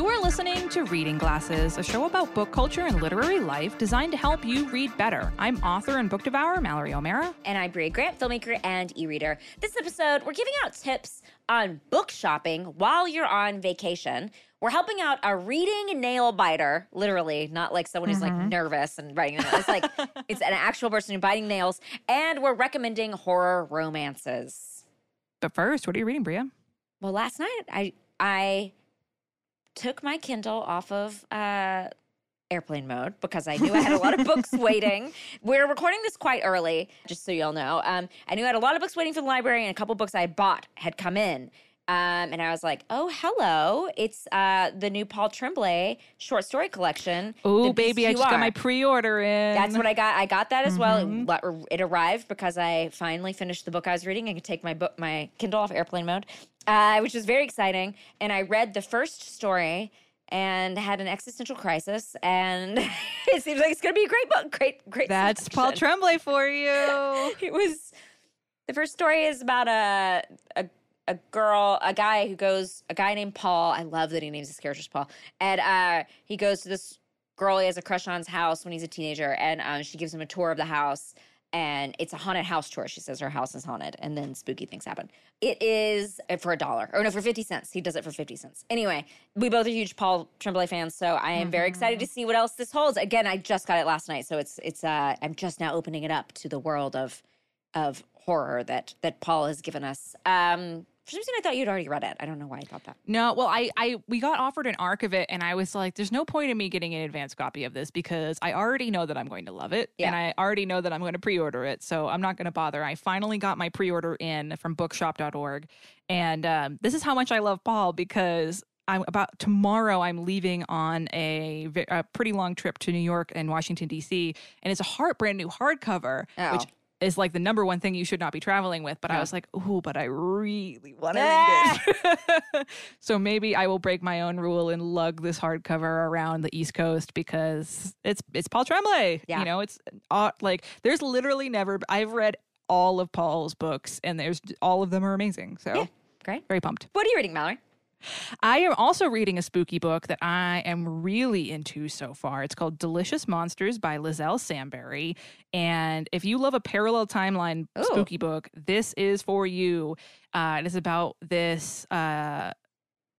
You are listening to Reading Glasses, a show about book culture and literary life designed to help you read better. I'm author and book devourer Mallory O'Mara. And I'm Brea Grant, filmmaker and e reader. This episode, we're giving out tips on book shopping while you're on vacation. We're helping out a reading nail biter, literally, not like someone who's like mm-hmm. nervous and writing it. It's like it's an actual person who's biting nails. And we're recommending horror romances. But first, what are you reading, Brea? Well, last night I I took my Kindle off of uh, airplane mode because I knew I had a lot of books waiting. We're recording this quite early, just so y'all know. Um, I knew I had a lot of books waiting for the library, and a couple books I had bought had come in. Um, and I was like, "Oh, hello! It's uh, the new Paul Tremblay short story collection. Oh, baby, I just got my pre-order in. That's what I got. I got that as well. Mm-hmm. It, it arrived because I finally finished the book I was reading. I could take my book, my Kindle off airplane mode, uh, which was very exciting. And I read the first story and had an existential crisis. And it seems like it's going to be a great book. Great, great. That's Paul. Tremblay for you. It was the first story is about a a a girl, a guy who goes, a guy named Paul. I love that he names his characters Paul, and uh, he goes to this girl he has a crush on's house when he's a teenager, and um, she gives him a tour of the house. And it's a haunted house tour. She says her house is haunted, and then spooky things happen. It is uh, for a dollar, or no, for 50 cents. He does it for 50 cents. Anyway, we both are huge Paul Tremblay fans, so I am very excited to see what else this holds. Again, I just got it last night, so it's it's uh I'm just now opening it up to the world of of horror that that Paul has given us. Um, for some reason, I thought you'd already read it. I don't know why I thought that. No, well, I, I, we got offered an arc of it, and I was like, "There's no point in me getting an advance copy of this because I already know that I'm going to love it, and I already know that I'm going to pre-order it, so I'm not going to bother." I finally got my pre-order in from Bookshop.org, and um, this is how much I love Paul because I'm about tomorrow. I'm leaving on a, a pretty long trip to New York and Washington D.C., and it's a heart brand new hardcover, Oh. which is like the number one thing you should not be traveling with. But I was like, "Ooh, but I really want to read it." so maybe I will break my own rule and lug this hardcover around the East Coast because it's it's Paul Tremblay. Yeah. You know, it's uh, like there's literally never I've read all of Paul's books and there's all of them are amazing. So Yeah. Great. very pumped. What are you reading, Mallory? I am also reading a spooky book that I am really into so far. It's called Delicious Monsters by Liselle Sambury. And if you love a parallel timeline Ooh. spooky book, this is for you. Uh, it is about this uh,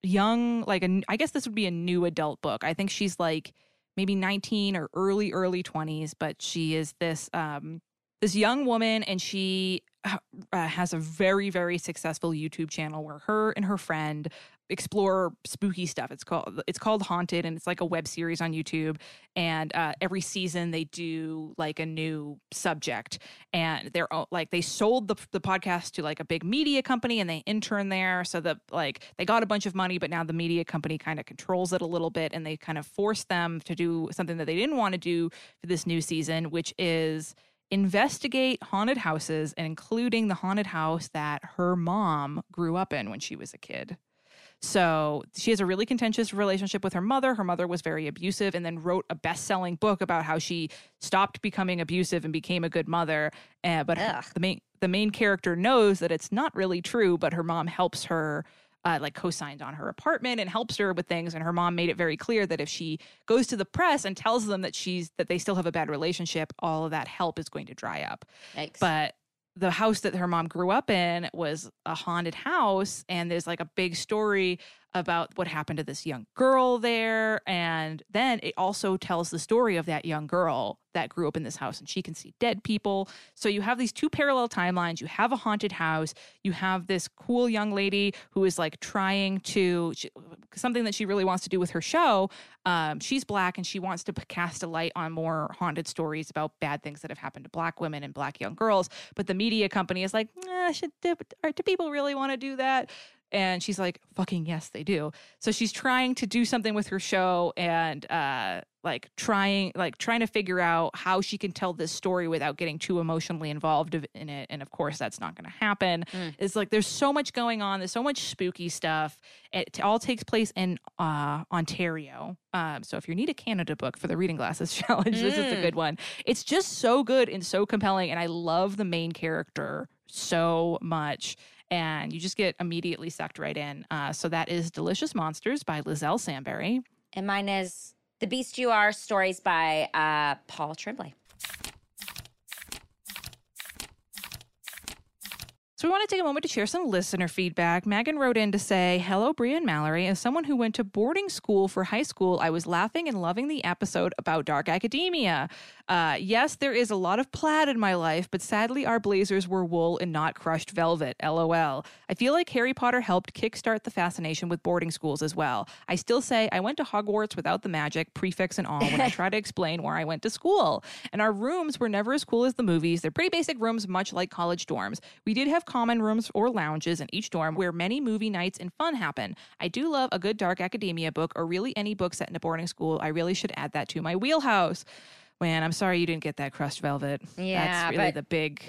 young, like, a, I guess this would be a new adult book. I think she's like maybe 19 or early, early 20s, but she is this. Um, this young woman and she uh, has a very very successful youtube channel where her and her friend explore spooky stuff. It's called it's called haunted and it's like a web series on youtube. And uh, every season they do like a new subject. And they're like they sold the, the podcast to like a big media company and they intern there. So that like they got a bunch of money but now the media company kind of controls it a little bit and they kind of force them to do something that they didn't want to do for this new season which is investigate haunted houses and including the haunted house that her mom grew up in when she was a kid. So she has a really contentious relationship with her mother. Her mother was very abusive and then wrote a best selling book about how she stopped becoming abusive and became a good mother. Uh, but her- the main the main character knows that it's not really true, but her mom helps her uh, like co-signs on her apartment and helps her with things and her mom made it very clear that if she goes to the press and tells them that she's that they still have a bad relationship all of that help is going to dry up Yikes. but the house that her mom grew up in was a haunted house and there's like a big story about what happened to this young girl there and then it also tells the story of that young girl that grew up in this house and she can see dead people. So you have these two parallel timelines. You have a haunted house. You have this cool young lady who is like trying to she, something that she really wants to do with her show. Um, she's black and she wants to cast a light on more haunted stories about bad things that have happened to black women and black young girls. But the media company is like should do, do people really want to do that and she's like fucking yes they do. So she's trying to do something with her show and uh like trying like trying to figure out how she can tell this story without getting too emotionally involved in it and of course that's not going to happen. Mm. it's like there's so much going on there's so much spooky stuff. It all takes place in uh ontario. Um so if you need a canada book for the reading glasses challenge this is a Mm. good one. It's just so good and so compelling and i love the main character so much and you just get immediately sucked right in. Uh, so that is Delicious Monsters by Liselle Sambury. And mine is The Beast You Are Stories by uh, Paul Tremblay. So we want to take a moment to share some listener feedback. Megan wrote in to say, Hello, Brea and Mallory. As someone who went to boarding school for high school, I was laughing and loving the episode about dark academia. Uh, yes, there is a lot of plaid in my life, but sadly our blazers were wool and not crushed velvet. LOL. I feel like Harry Potter helped kickstart the fascination with boarding schools as well. I still say I went to Hogwarts without the magic, prefix and all, when I try to explain where I went to school. And our rooms were never as cool as the movies. They're pretty basic rooms, much like college dorms. We did have common rooms or lounges in each dorm where many movie nights and fun happen. I do love a good dark academia book or really any book set in a boarding school. I really should add that to my wheelhouse. Man, I'm sorry you didn't get that crushed velvet. Yeah, That's really the big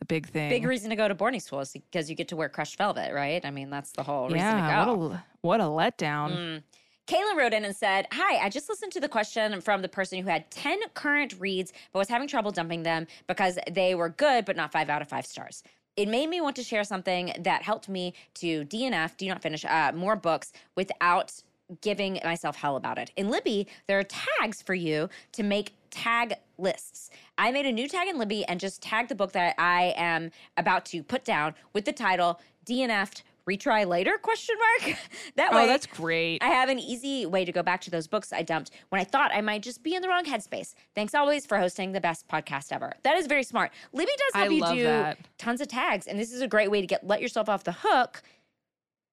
the big thing. Big reason to go to boarding school is because you get to wear crushed velvet, right? I mean, that's the whole reason yeah, to go. what a what a letdown. Mm. Kayla wrote in and said, Hi, I just listened to the question from the person who had 10 current reads but was having trouble dumping them because they were good but not five out of five stars. It made me want to share something that helped me to DNF, do not finish, uh, more books without giving myself hell about it. In Libby, there are tags for you to make tag lists. I made a new tag in Libby and just tagged the book that I am about to put down with the title DNF'd retry later question mark that oh, way Oh, that's great. I have an easy way to go back to those books I dumped when I thought I might just be in the wrong headspace. Thanks always for hosting the best podcast ever. That is very smart. Libby does I you do that. tons of tags, and this is a great way to get let yourself off the hook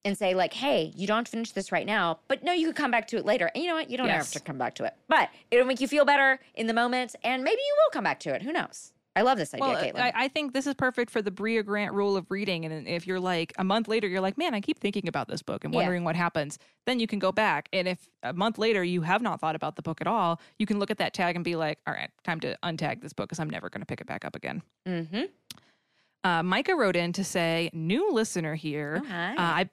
and say like, "Hey, you don't finish this right now, but no, you could come back to it later." And you know what? You don't Yes. have to come back to it, but it'll make you feel better in the moment, and maybe you will come back to it. Who knows? I love this idea, well, Caitlin. I, I think this is perfect for the Brea Grant rule of reading. And if you're like a month later, you're like, man, I keep thinking about this book and Yeah. wondering what happens. Then you can go back. And if a month later you have not thought about the book at all, you can look at that tag and be like, all right, time to untag this book because I'm never going to pick it back up again. mm-hmm. Uh, Micah wrote in to say, new listener here. Oh. Uh, I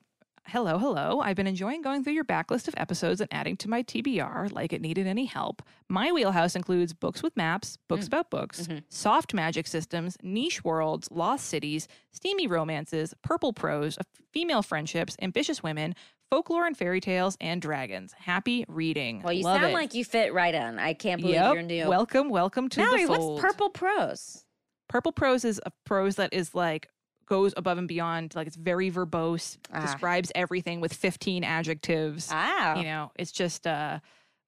hello, hello. I've been enjoying going through your backlist of episodes and adding to my TBR like it needed any help. My wheelhouse includes books with maps, books about books, Mhm. soft magic systems, niche worlds, lost cities, steamy romances, purple prose, female friendships, ambitious women, folklore and fairy tales, and dragons. Happy reading. Well, you Love sound it. like you fit right in. I can't believe Yep. you're new. Welcome, welcome to Mallory, the fold. what's purple prose? Purple prose is a prose that is like goes above and beyond. Like it's very verbose, Ah. describes everything with 15 adjectives. Ah, You know, it's just uh,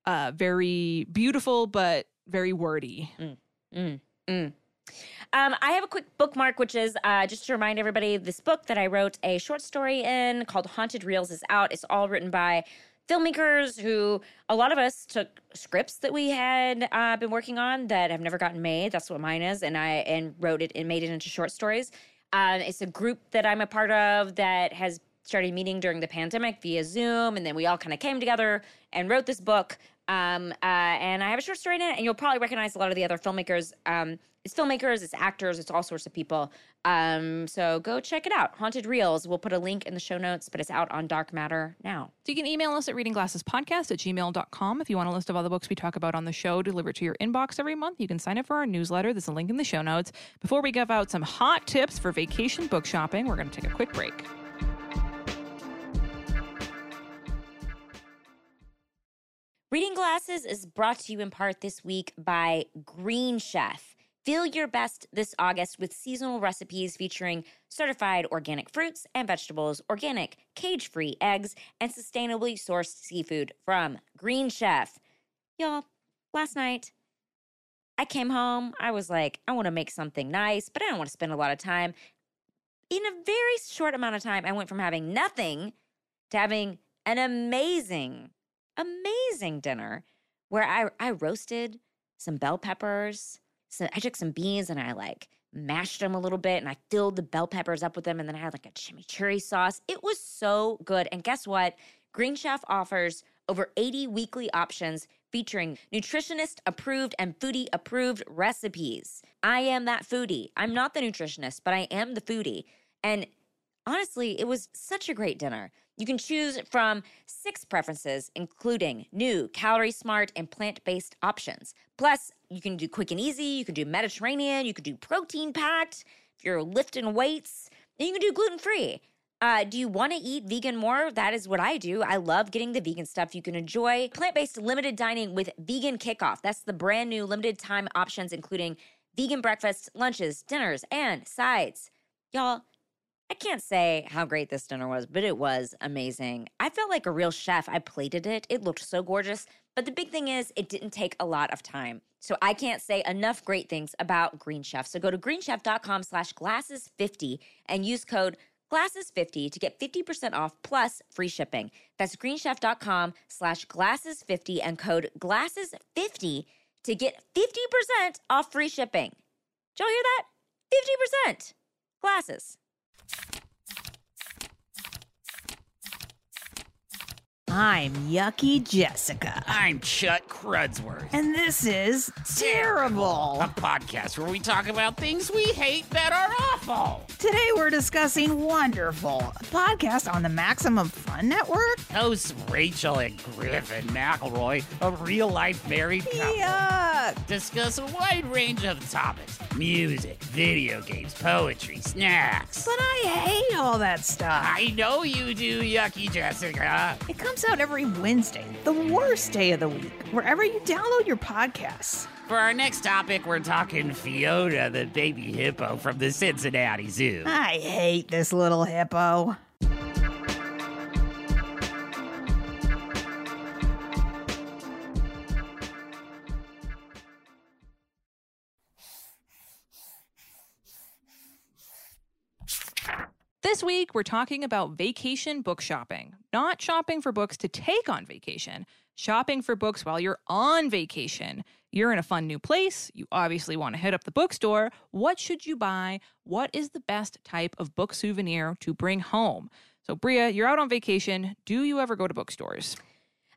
uh, very beautiful, but very wordy. Mm, mm. Um, I have a quick bookmark, which is uh, just to remind everybody this book that I wrote a short story in called Haunted Reels is out. It's all written by filmmakers who a lot of us took scripts that we had uh, been working on that have never gotten made. That's what mine is, and I and wrote it and made it into short stories. Um, it's a group that I'm a part of that has started meeting during the pandemic via Zoom, and then we all kind of came together and wrote this book. Um, uh, and I have a short story in it, and you'll probably recognize a lot of the other filmmakers. Um, it's filmmakers, it's actors, it's all sorts of people. Um, so go check it out. Haunted Reels. We'll put a link in the show notes, but it's out on Dark Matter now. So you can email us at readingglassespodcast at gmail.com if you want a list of all the books we talk about on the show delivered to your inbox every month. You can sign up for our newsletter. There's a link in the show notes. Before we give out some hot tips for vacation book shopping, we're going to take a quick break. Reading Glasses is brought to you in part this week by Green Chef. Feel your best this August with seasonal recipes featuring certified organic fruits and vegetables, organic, cage free eggs, and sustainably sourced seafood from Green Chef. Y'all, last night I came home. I was like, I want to make something nice, but I don't want to spend a lot of time. In a very short amount of time, I went from having nothing to having an amazing, amazing dinner where I, I roasted some bell peppers. So I took some beans and I like mashed them a little bit and I filled the bell peppers up with them. And then I had like a chimichurri sauce. It was so good. And guess what? Green Chef offers over 80 weekly options featuring nutritionist approved and foodie approved recipes. I am that foodie. I'm not the nutritionist, but I am the foodie. And honestly, it was such a great dinner. You can choose from six preferences, including new, calorie smart, and plant based options. Plus, you can do quick and easy, you can do Mediterranean, you can do protein packed. If you're lifting weights, And you can do gluten free. Uh, do you want to eat vegan more? That is what I do. I love getting the vegan stuff you can enjoy. Plant based limited dining with Vegan Kickoff. That's the brand new limited time options, including vegan breakfasts, lunches, dinners, and sides. Y'all, I can't say how great this dinner was, but it was amazing. I felt like a real chef. I plated it, it looked so gorgeous. But the big thing is, it didn't take a lot of time. So I can't say enough great things about Green Chef. So go to greenchef.com slash glasses50 and use code glasses50 to get 50% off plus free shipping. That's greenchef.com slash glasses50 and code glasses50 to get 50% off free shipping. Did y'all hear that? 50%. Glasses. I'm Yucky Jessica. I'm Chuck Crudsworth. And this is Terrible. A podcast where we talk about things we hate that are awful. Today we're discussing Wonderful, a podcast on the Maximum Fun Network. Hosts Rachel and Griffin McElroy, a real life married couple, Yuck. discuss a wide range of topics music, video games, poetry, snacks. But I hate all that stuff. I know you do, Yucky Jessica. It comes out every Wednesday, the worst day of the week, wherever you download your podcasts. For our next topic, we're talking Fiona, the baby hippo from the Cincinnati Zoo. I hate this little hippo. This week, we're talking about vacation book shopping. Not shopping for books to take on vacation, shopping for books while you're on vacation. You're in a fun new place. You obviously want to hit up the bookstore. What should you buy? What is the best type of book souvenir to bring home? So, Brea, you're out on vacation. Do you ever go to bookstores?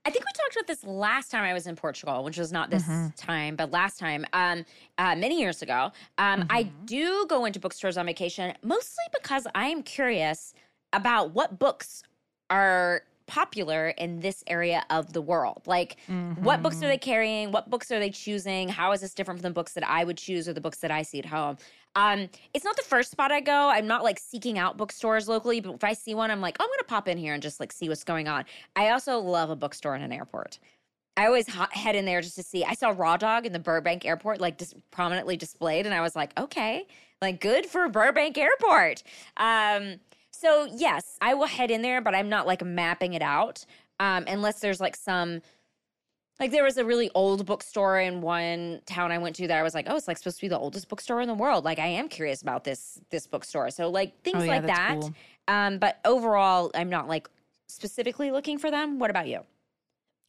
I think we talked about this last time I was in Portugal, which was not this time, but last time, um, uh, many years ago. Um, I do go into bookstores on vacation mostly because I am curious about what books are popular in this area of the world. Like, what books are they carrying? What books are they choosing? How is this different from the books that I would choose or the books that I see at home? Um, it's not the first spot I go. I'm not like seeking out bookstores locally, but if I see one, I'm like, oh, I'm gonna pop in here and just like see what's going on. I also love a bookstore in an airport. I always head in there just to see. I saw Raw Dog in the Burbank Airport, like just prominently displayed, and I was like, okay, like good for Burbank Airport. Um, so yes, I will head in there, but I'm not like mapping it out um, unless there's like some. Like there was a really old bookstore in one town I went to that I was like, oh, it's like supposed to be the oldest bookstore in the world. Like I am curious about this this bookstore. So like things Oh, yeah, like that. cool. Um, but overall, I'm not like specifically looking for them. What about you?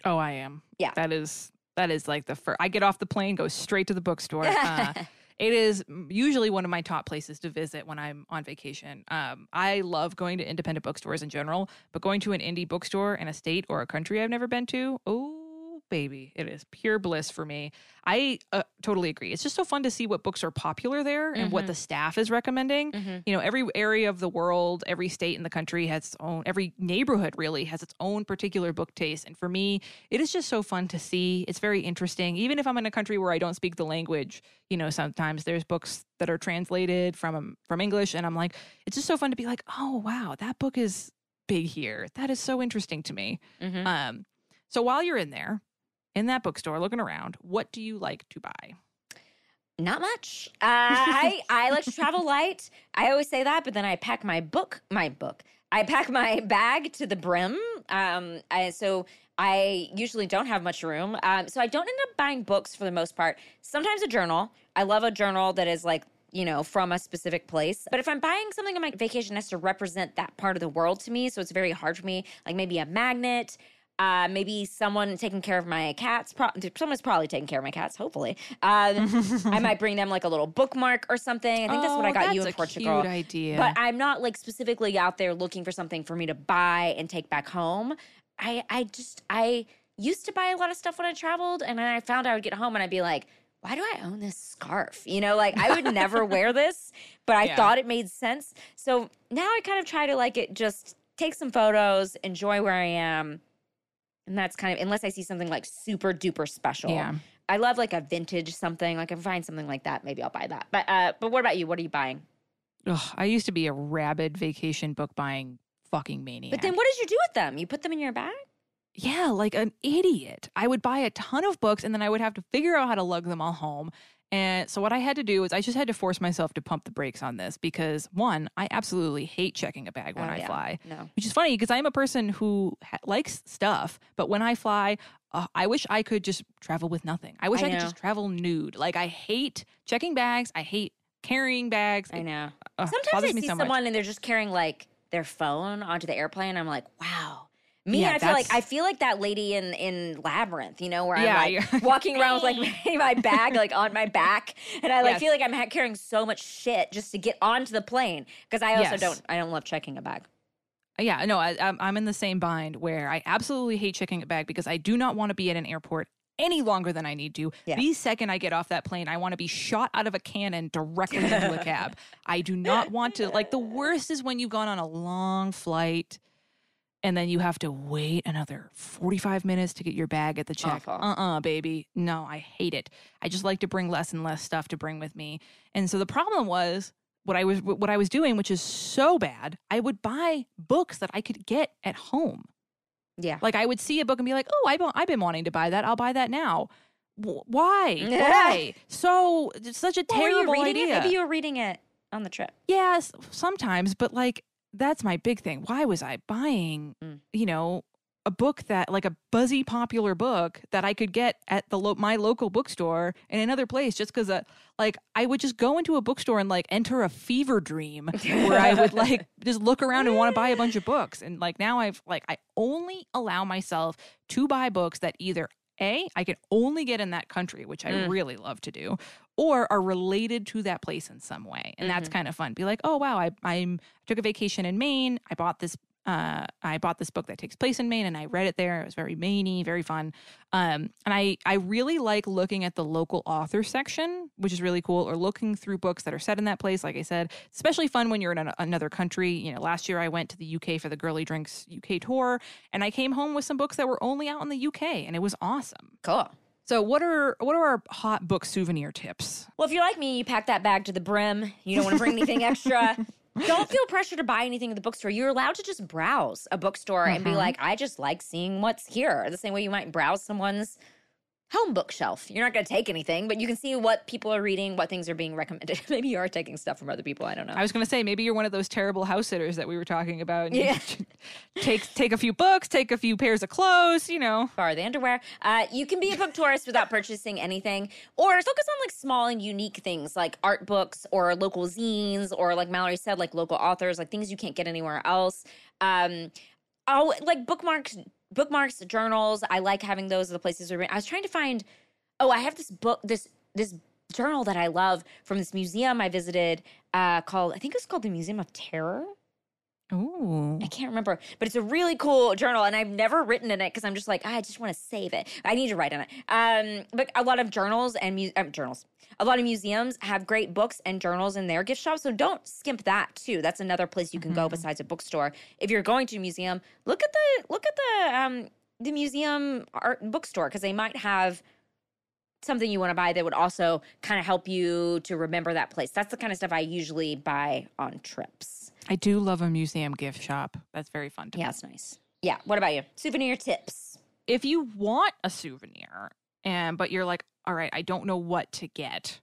Oh, I am. Yeah. That is that is like the first. I get off the plane, go straight to the bookstore. Uh, it is usually one of my top places to visit when I'm on vacation. Um, I love going to independent bookstores in general, but going to an indie bookstore in a state or a country I've never been to, oh baby, it is pure bliss for me. I uh, totally agree. It's just so fun to see what books are popular there and what the staff is recommending. You know, every area of the world, every state in the country has its own, every neighborhood really has its own particular book taste. And for me, it is just so fun to see. It's very interesting. Even if I'm in a country where I don't speak the language, you know, sometimes there's books that are translated from from English, and I'm like, it's just so fun to be like, oh wow, that book is big here. That is so interesting to me. Mhm. Um, so while you're in there, in that bookstore, looking around, what do you like to buy? Not much. Uh, I I like to travel light. I always say that, but then I pack my book, my book. I pack my bag to the brim. Um, I, so I usually don't have much room. Um, so I don't end up buying books for the most part. Sometimes a journal. I love a journal that is like you know from a specific place. But if I'm buying something on my vacation, it has to represent that part of the world to me. So it's very hard for me. Like maybe a magnet. Uh, maybe someone taking care of my cats. Pro- someone's probably taking care of my cats. Hopefully, um, I might bring them like a little bookmark or something. I think that's what I Oh, got you that's in a Portugal. Cute idea. But I'm not like specifically out there looking for something for me to buy and take back home. I I just I used to buy a lot of stuff when I traveled, and then I found I would get home and I'd be like, why do I own this scarf? You know, like I would never wear this, but I Yeah. thought it made sense. So now I kind of try to like it just take some photos, enjoy where I am. And that's kind of unless I see something like super duper special. Yeah. I love like a vintage something. Like if I find something like that, maybe I'll buy that. But uh but what about you? What are you buying? ugh, I used to be a rabid vacation book buying fucking maniac. But then what did you do with them? You put them in your bag? yeah, like an idiot. I would buy a ton of books and then I would have to figure out how to lug them all home. And so what I had to do is I just had to force myself to pump the brakes on this because one, I absolutely hate checking a bag when Oh, I yeah. fly. No. Which is funny because I'm a person who ha- likes stuff, but when I fly, uh, I wish I could just travel with nothing. I wish I I, could just travel nude. Like I hate checking bags. I hate carrying bags. I It, know. uh, Sometimes I see so someone and they're just carrying like their phone onto the airplane. I'm like, wow. Me, Yeah, I feel like I feel like that lady in in Labyrinth, you know, where Yeah, I'm like walking around with like my, bag like on my back, and I like Yes. feel like I'm carrying so much shit just to get onto the plane because I also Yes. don't I don't love checking a bag. Uh, yeah, no, I, I'm, I'm in the same bind where I absolutely hate checking a bag because I do not want to be at an airport any longer than I need to. Yeah. The second I get off that plane, I want to be shot out of a cannon directly into a cab. I do not want to. Like, the worst is when you've gone on a long flight and then you have to wait another 45 minutes to get your bag at the check. Awful. Uh uh baby. No, I hate it. I just like to bring less and less stuff to bring with me. And so the problem was what I was what I was doing, which is so bad, I would buy books that I could get at home. Yeah. Like I would see a book and be like, "Oh, I've I've been wanting to buy that. I'll buy that now." Wh- Why? Why? So it's such a Well, terrible idea. it? Maybe you were reading it on the trip. Yes, sometimes, but like that's my big thing. Why was I buying, Mm. you know, a book that like a buzzy popular book that I could get at the lo- my local bookstore in another place just cuz uh, like I would just go into a bookstore and like enter a fever dream where I would like just look around and want to buy a bunch of books and like now I've like I only allow myself to buy books that either a I can only get in that country, which I Mm. really love to do, or are related to that place in some way, and that's kind of fun. Be like, oh wow, I I'm took a vacation in Maine. I bought this. Uh, I bought this book that takes place in Maine, and I read it there. It was very Mainey, very fun. Um, and I I really like looking at the local author section, which is really cool, or looking through books that are set in that place. Like I said, especially fun when you're in an, another country. You know, last year I went to the UK for the Girly Drinks UK tour, and I came home with some books that were only out in the UK, and it was awesome. Cool. So, what are what are our hot book souvenir tips? Well, if you're like me, you pack that bag to the brim. You don't want to bring anything extra. Don't feel pressure to buy anything at the bookstore. You're allowed to just browse a bookstore and be Mhm. like, I just like seeing what's here. The same way you might browse someone's home bookshelf. You're not going to take anything, but you can see what people are reading, what things are being recommended. Maybe you are taking stuff from other people. I don't know. I was going to say maybe you're one of those terrible house sitters that we were talking about. and Yeah. take take a few books, take a few pairs of clothes. You know, borrow the underwear. Uh, you can be a book tourist without purchasing anything, or focus on like small and unique things like art books or local zines, or like Mallory said, like local authors, like things you can't get anywhere else. Um, oh, like bookmarks, bookmarks, journals. I like having those. The places where I was trying to find. Oh, I have this book. This this journal that I love from this museum I visited uh, called I think it's called the Museum of Terror. Ooh, I can't remember, but it's a really cool journal, and I've never written in it because I'm just like, I just want to save it. I need to write in it. Um, but a lot of journals and mu- um, journals, a lot of museums have great books and journals in their gift shop, so don't skimp that too. That's another place you can go besides a bookstore. If you're going to a museum, look at the look at the um the museum art bookstore because they might have something you want to buy that would also kind of help you to remember that place. That's the kind of stuff I usually buy on trips. I do love a museum gift shop. That's very fun to Yeah, it's nice. Yeah. What about you? Souvenir tips. if you want a souvenir and but you're like all right i don't know what to get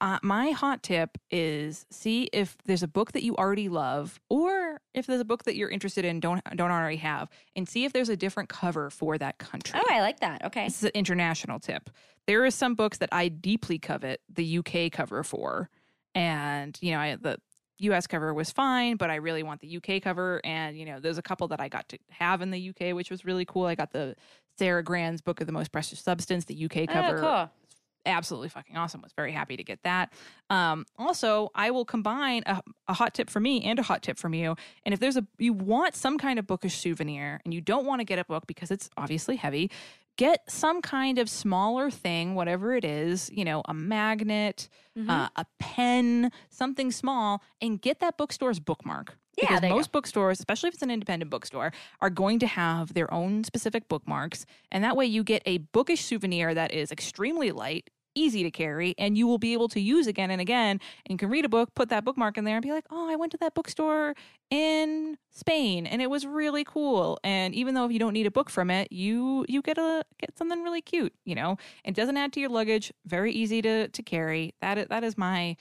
uh, my hot tip is see if there's a book that you already love or if there's a book that you're interested in don't don't already have and see if there's a different cover for that country Oh, I like that. Okay. this is an international tip there are some books that i deeply covet the uk cover for and you know I, the us cover was fine but i really want the uk cover and you know there's a couple that i got to have in the uk which was really cool i got the Sara Gran's book of the most precious substance the uk oh, cover Oh, cool. Absolutely fucking awesome. Was very happy to get that. Um, also, I will combine a, a hot tip for me and a hot tip from you. And if there's a you want some kind of bookish souvenir and you don't want to get a book because it's obviously heavy, get some kind of smaller thing, whatever it is. You know, a magnet, Mhm. uh, a pen, something small, and get that bookstore's bookmark. Yeah, Because most bookstores, especially if it's an independent bookstore, are going to have their own specific bookmarks. And that way you get a bookish souvenir that is extremely light, easy to carry, and you will be able to use again and again. And you can read a book, put that bookmark in there, and be like, oh, I went to that bookstore in Spain, and it was really cool. And even though if you don't need a book from it, you you get a get something really cute, you know. It doesn't add to your luggage, very easy to to carry. That that is my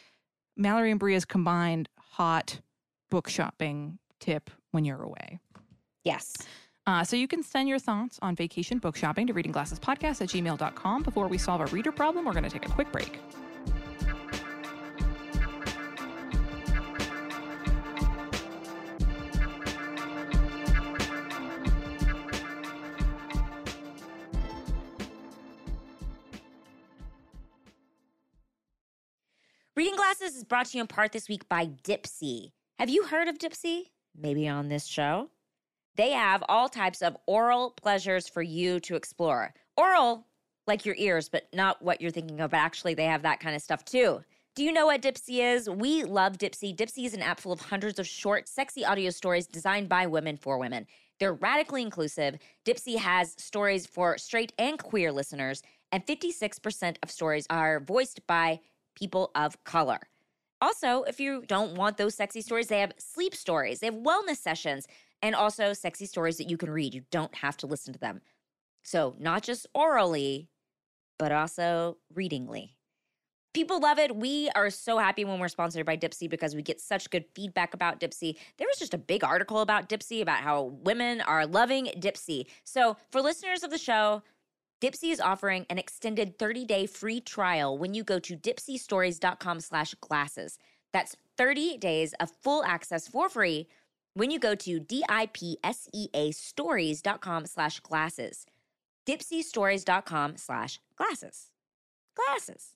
Mallory and Brea's combined hot book shopping tip when you're away. Yes. Uh, so you can send your thoughts on vacation book shopping to readingglassespodcast at gmail.com. Before we solve a reader problem, we're going to take a quick break. Reading Glasses is brought to you in part this week by Dipsea. Have you heard of Dipsea? Maybe on this show? They have all types of oral pleasures for you to explore. Oral, like your ears, but not what you're thinking of, but actually, they have that kind of stuff too. Do you know what Dipsea is? We love Dipsea. Dipsea is an app full of hundreds of short, sexy audio stories designed by women for women. They're radically inclusive. Dipsea has stories for straight and queer listeners, and 56% of stories are voiced by people of color. Also, if you don't want those sexy stories, they have sleep stories, they have wellness sessions, and also sexy stories that you can read. You don't have to listen to them. So, not just orally, but also readingly. People love it. We are so happy when we're sponsored by Dipsea because we get such good feedback about Dipsea. There was just a big article about Dipsea about how women are loving Dipsea. So, for listeners of the show, Dipsea is offering an extended 30-day free trial when you go to dipseastories.com slash glasses. That's 30 days of full access for free when you go to D-I-P-S-E-A stories.com slash glasses. dipseastories.com slash glasses. Glasses.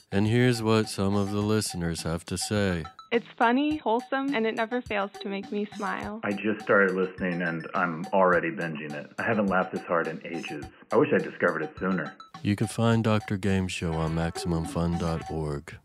And here's what some of the listeners have to say. It's funny, wholesome, and it never fails to make me smile. I just started listening and I'm already binging it. I haven't laughed this hard in ages. I wish I discovered it sooner. You can find Dr. Game Show on MaximumFun.org.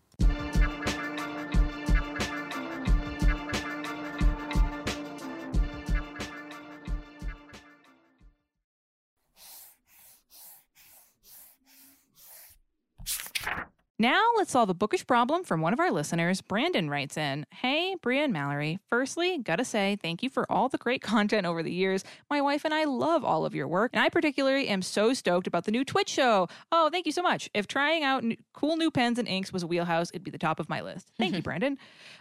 Now let's solve a bookish problem from one of our listeners. Brandon writes in Hey, Brea and Mallory. Firstly, gotta say thank you for all the great content over the years. My wife and I love all of your work, and I particularly am so stoked about the new Twitch show. Oh, thank you so much. If trying out n- cool new pens and inks was a wheelhouse, it'd be the top of my list. Thank you, Brandon.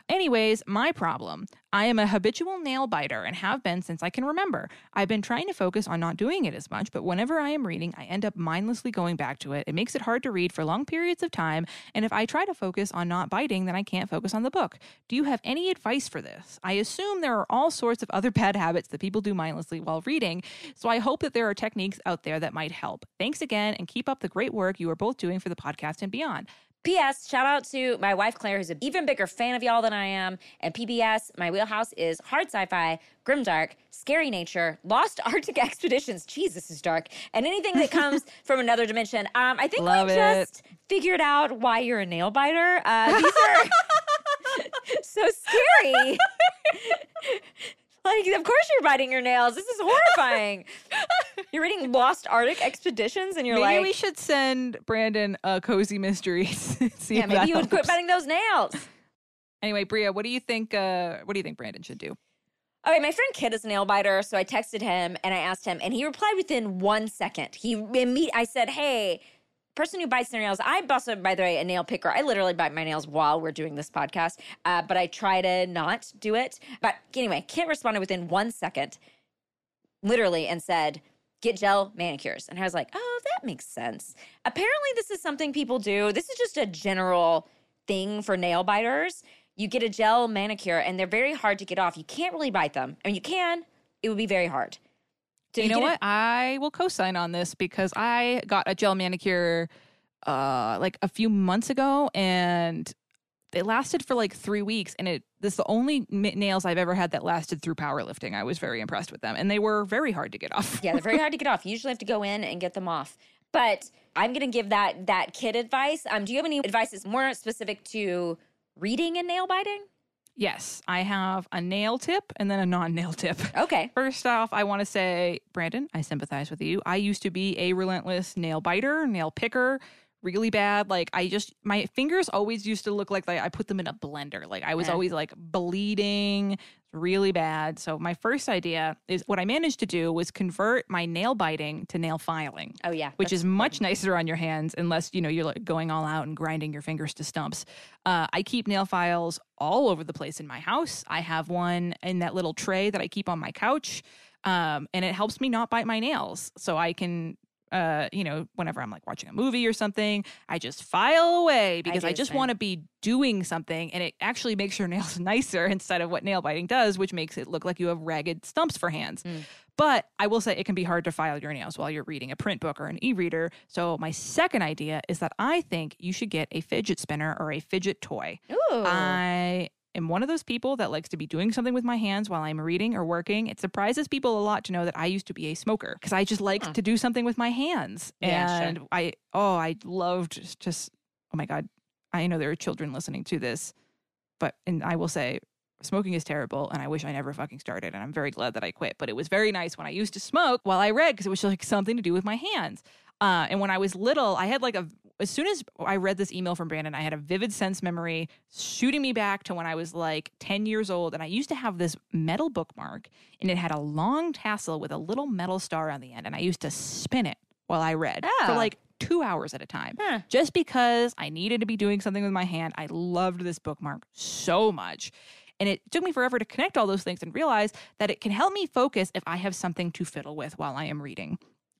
Anyways, my problem. I am a habitual nail biter and have been since I can remember. I've been trying to focus on not doing it as much, but whenever I am reading, I end up mindlessly going back to it. It makes it hard to read for long periods of time, and if I try to focus on not biting, then I can't focus on the book. Do you have any advice for this? I assume there are all sorts of other bad habits that people do mindlessly while reading, so I hope that there are techniques out there that might help. Thanks again, and keep up the great work you are both doing for the podcast and beyond. P.S. Shout out to my wife Claire, who's an even bigger fan of y'all than I am. And P.B.S. My wheelhouse is hard sci-fi, grimdark, scary nature, lost Arctic expeditions. Jesus is dark. And anything that comes from another dimension. Um, I think Love we it. just figured out why you're a nail biter. Uh, these are so scary. Like, of course you're biting your nails. This is horrifying. you're reading Lost Arctic Expeditions, and you're maybe like, we should send Brandon a cozy mystery. See yeah, if maybe you would quit biting those nails. Anyway, Brea, what do you think? Uh, what do you think Brandon should do? Okay, my friend Kit is a nail biter, so I texted him and I asked him, and he replied within one second. He imme- I said, "Hey, person who bites their nails. I'm also, by the way, a nail picker. I literally bite my nails while we're doing this podcast, uh, but I try to not do it. But anyway, Kit responded within one second, literally, and said." Get gel manicures. And I was like, oh, that makes sense. Apparently, this is something people do. This is just a general thing for nail biters. You get a gel manicure and they're very hard to get off. You can't really bite them. I mean, you can, it would be very hard. Did you know what? it? I will co-sign on this because I got a gel manicure uh like a few months ago and it lasted for like three weeks and it this is the only nails I've ever had that lasted through powerlifting. I was very impressed with them and they were very hard to get off. Yeah, they're very hard to get off. You usually have to go in and get them off. But I'm gonna give that that kid advice. Um, do you have any advice that's more specific to reading and nail biting? Yes, I have a nail tip and then a non-nail tip. Okay. First off, I want to say, Brandon, I sympathize with you. I used to be a relentless nail biter, nail picker, really bad. Like I just my fingers always used to look like, like I put them in a blender. Like I was always like bleeding, really bad. So my first idea is what I managed to do was convert my nail biting to nail filing Oh yeah. which is much nicer on your hands unless you know you're like going all out and grinding your fingers to stumps uh, i keep nail files all over the place in my house i have one in that little tray that i keep on my couch um, and it helps me not bite my nails so i can uh, you know, whenever I'm like watching a movie or something, I just file away because do I, just want to be doing something and it actually makes your nails nicer instead of what nail biting does, which makes it look like you have ragged stumps for hands. Mm. But I will say it can be hard to file your nails while you're reading a print book or an e reader. So, my second idea is that I think you should get a fidget spinner or a fidget toy. Ooh. I am one of those people that likes to be doing something with my hands while I'm reading or working. It surprises people a lot to know that I used to be a smoker because I just like Huh. to do something with my hands. Yeah, sure. and I, oh, I loved just, just, oh my God. I know there are children listening to this, but, and I will say, smoking is terrible and I wish I never fucking started. And I'm very glad that I quit. But it was very nice when I used to smoke while I read because it was like something to do with my hands. Uh, and when I was little, I had like a, as soon as I read this email from Brandon, I had a vivid sense memory shooting me back to when I was like 10 years old. And I used to have this metal bookmark and it had a long tassel with a little metal star on the end. And I used to spin it while I read for Oh. like two hours at a time Huh. just because I needed to be doing something with my hand. I loved this bookmark so much. And it took me forever to connect all those things and realize that it can help me focus if I have something to fiddle with while I am reading.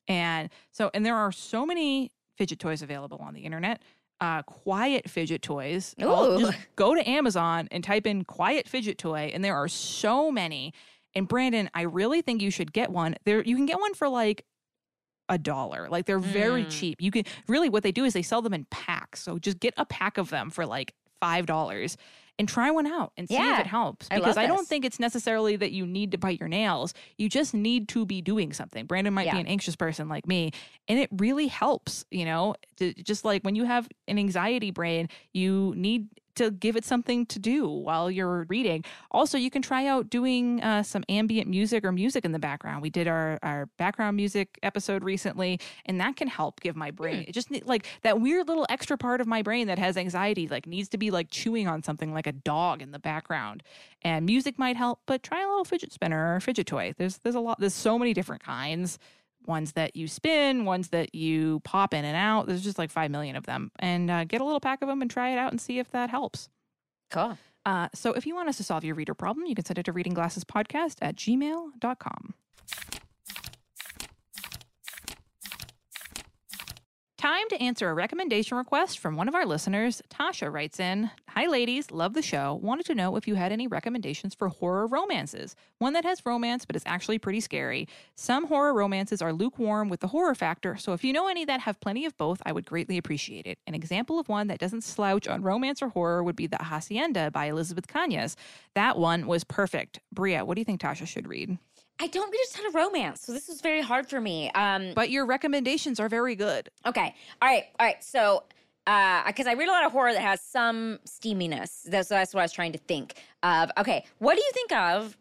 And so, and there are so many fidget toys available on the internet. Uh, quiet fidget toys. Just go to Amazon and type in quiet fidget toy, and there are so many. And Brandon, I really think you should get one. There, you can get one for like a dollar. Like they're very Mm. cheap. You can really what they do is they sell them in packs. So just get a pack of them for like five dollars and try one out and see if it helps. I Because love I, don't think it's necessarily that you need to bite your nails. You just need to be doing something. Brandon might be an anxious person like me, and it really helps. You know, to, just like when you have an anxiety brain, you need to give it something to do while you're reading. Also, you can try out doing uh, some ambient music or music in the background. We did our, our background music episode recently, and that can help give my brain it just need, like that weird little extra part of my brain that has anxiety, like needs to be like chewing on something like a dog in the background. And music might help, but try a little fidget spinner or fidget toy. There's there's a lot. There's so many different kinds. Ones that you spin, ones that you pop in and out. There's just like five million of them, and uh, get a little pack of them and try it out and see if that helps. cool. Uh, so if you want us to solve your reader problem, you can send it to readingglassespodcast at gmail.com. Time to answer a recommendation request from one of our listeners. Tasha writes in Hi, ladies, love the show. Wanted to know if you had any recommendations for horror romances. One that has romance but is actually pretty scary. Some horror romances are lukewarm with the horror factor, so if you know any that have plenty of both, I would greatly appreciate it. An example of one that doesn't slouch on romance or horror would be The Hacienda by Elizabeth Cañas. That one was perfect. Brea, what do you think Tasha should read? I don't read a ton of romance, so this is very hard for me. Um, But your recommendations are very good. Okay. All right. All right. So, because I read a lot of horror that has some steaminess. That's, that's what I was trying to think of. Okay. What do you think of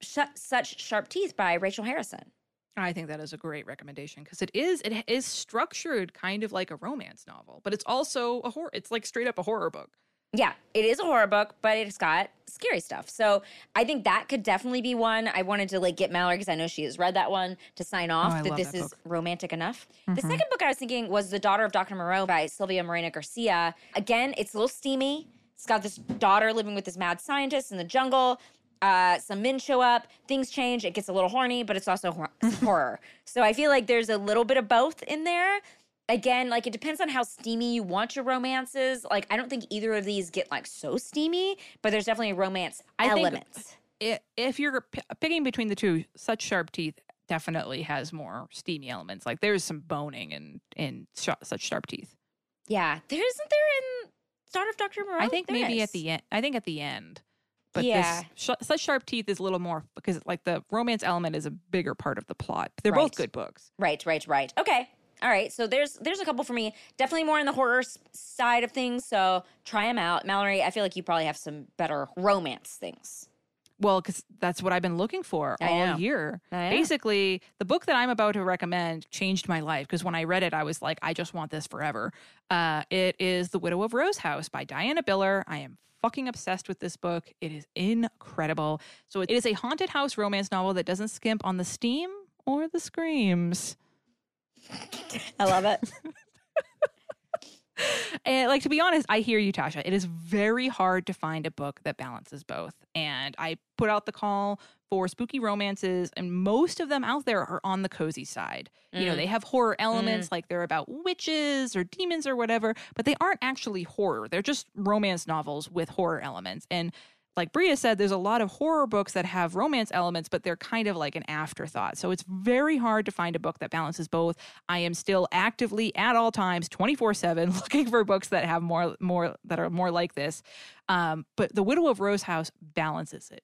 Sh- Such Sharp Teeth by Rachel Harrison? I think that is a great recommendation because it is it is structured kind of like a romance novel, but it's also a horror. It's like straight up a horror book. Yeah, it is a horror book, but it's got scary stuff. So I think that could definitely be one. I wanted to like get Mallory because I know she has read that one to sign off Oh, that this that is book. romantic enough. The Mhm. second book I was thinking was The Daughter of Dr. Moreau by Silvia Moreno-Garcia. Again, it's a little steamy. It's got this daughter living with this mad scientist in the jungle. Uh, some men show up, things change, it gets a little horny, but it's also hor- horror. So I feel like there's a little bit of both in there again, like it depends on how steamy you want your romances. Like I don't think either of these get like so steamy, but there's definitely romance I elements. If you're p- picking between the two, such sharp teeth definitely has more steamy elements. Like there's some boning and in sh- such sharp teeth. Yeah, there isn't there in Start of Doctor Moreau. I think There maybe is. at the end. I think at the end. But Yeah. this sh- such sharp teeth is a little more because like the romance element is a bigger part of the plot. They're both good books. Right, right, right. Okay. All right. So there's there's a couple for me. Definitely more in the horror side of things. So try them out. Mallory, I feel like you probably have some better romance things. Well, because that's what I've been looking for I all know. year. Basically, the book that I'm about to recommend changed my life because when I read it, I was like, I just want this forever. Uh, it is The Widow of Rose House by Diana Biller. I am fucking obsessed with this book. It is incredible. So it is a haunted house romance novel that doesn't skimp on the steam or the screams. I love it. And like to be honest, I hear you, Tasha. It is very hard to find a book that balances both. And I put out the call for spooky romances, and most of them out there are on the cozy side. You know, Mm. they have horror elements, like they're about witches or demons or whatever, but they aren't actually horror. They're just romance novels with horror elements. And like Brea said, there's a lot of horror books that have romance elements, but they're kind of like an afterthought. So it's very hard to find a book that balances both. I am still actively at all times, 24 seven, looking for books that have more, more that are more like this. Um, but The Widow of Rose House balances it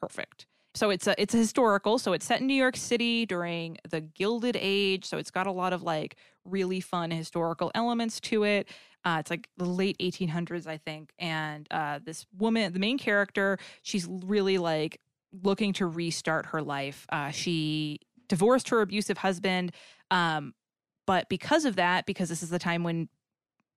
perfect. So it's a it's a historical. So it's set in New York City during the Gilded Age. So it's got a lot of like really fun historical elements to it. Uh, it's like the late 1800s, I think. And uh, this woman, the main character, she's really like looking to restart her life. Uh, she divorced her abusive husband, um, but because of that, because this is the time when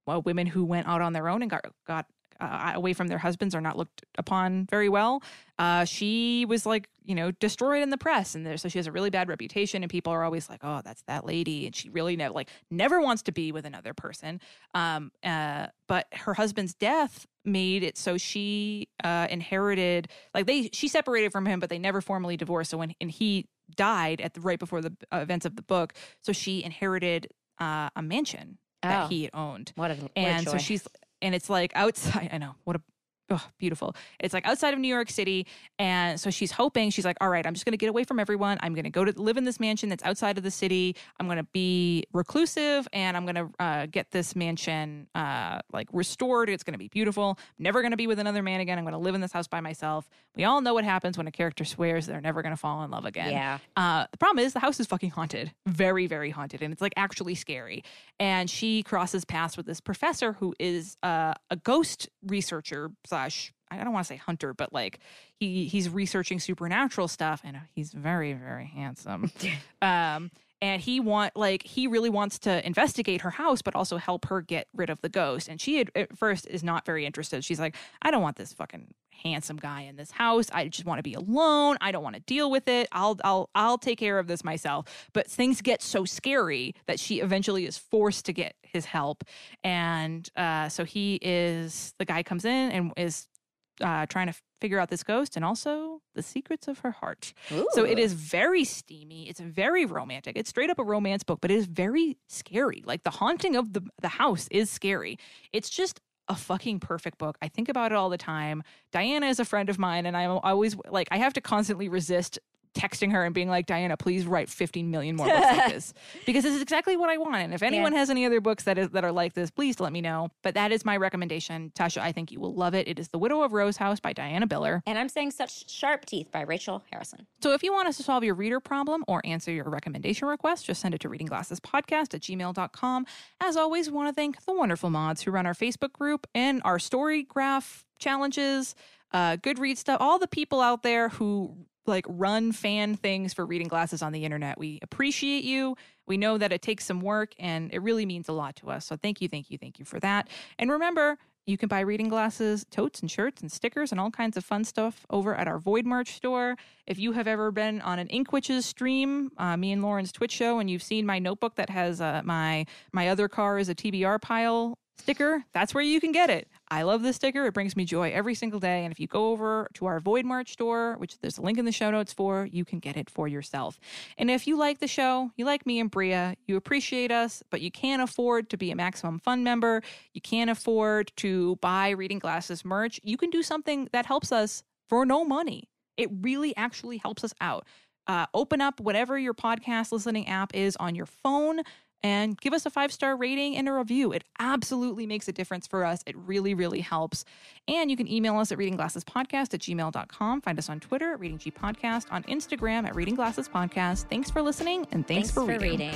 well, women who went out on their own and got got uh, away from their husbands are not looked upon very well. Uh, she was like, you know, destroyed in the press, and there, so she has a really bad reputation, and people are always like, "Oh, that's that lady," and she really never like never wants to be with another person. Um, uh, but her husband's death made it so she uh, inherited like they she separated from him, but they never formally divorced. So when and he died at the right before the uh, events of the book, so she inherited uh, a mansion Oh. that he had owned What a, what and so she's and it's like outside i know what a oh, beautiful. It's like outside of new york city and so she's hoping she's like all right i'm just going to get away from everyone. I'm going to go to live in this mansion that's outside of the city. I'm going to be reclusive and i'm going to uh, get this mansion uh, like restored. It's going to be beautiful. I'm never going to be with another man again. I'm going to live in this house by myself. We all know what happens when a character swears they're never going to fall in love again. Yeah. uh, the problem is the house is fucking haunted, very, very haunted, and it's like actually scary. And she crosses paths with this professor who is uh, a ghost researcher slash I don't want to say hunter, but like he he's researching supernatural stuff, and he's very, very handsome. um, and he want like he really wants to investigate her house, but also help her get rid of the ghost. And she had, at first is not very interested. She's like, I don't want this fucking handsome guy in this house. I just want to be alone. I don't want to deal with it. I'll I'll I'll take care of this myself. But things get so scary that she eventually is forced to get his help. And uh, so he is the guy comes in and is uh, trying to figure out this ghost and also the secrets of her heart. So it is very steamy. It's very romantic. It's straight up a romance book, but it is very scary. Like the haunting of the the house is scary. It's just a fucking perfect book. I think about it all the time. Diana is a friend of mine, and I'm always like, I have to constantly resist texting her and being like, Diana, please write 15 million more books like this because this is exactly what I want. And if anyone has any other books that is that are like this, please let me know. But that is my recommendation, Tasha. I think you will love it. It is The Widow of Rose House by Diana Biller. And I'm saying such sharp teeth by Rachel Harrison. So if you want us to solve your reader problem or answer your recommendation request, just send it to readingglassespodcast at gmail.com. As always, we want to thank the wonderful mods who run our Facebook group and our story graph challenges, uh, Goodreads stuff, all the people out there who like run fan things for reading glasses on the internet. We appreciate you. We know that it takes some work and it really means a lot to us. So thank you, thank you, thank you for that. And remember, you can buy reading glasses, totes, and shirts, and stickers, and all kinds of fun stuff over at our Void Merch store. If you have ever been on an Ink Witches stream, uh, me and Lauren's Twitch show, and you've seen my notebook that has uh, my my other car is a TBR pile sticker, that's where you can get it. I love this sticker. It brings me joy every single day. And if you go over to our Void Merch store, which there's a link in the show notes for, you can get it for yourself. And if you like the show, you like me and Brea, you appreciate us, but you can't afford to be a Maximum Fun member, you can't afford to buy Reading Glasses merch, you can do something that helps us for no money. It really actually helps us out. uh, open up whatever your podcast listening app is on your phone and give us a five star rating and a review. It absolutely makes a difference for us. It really, really helps. And you can email us at readingglassespodcast at gmail.com. Find us on Twitter at Reading G Podcast, on Instagram at Reading Glasses Podcast. Thanks for listening and thanks, Thanks for, reading.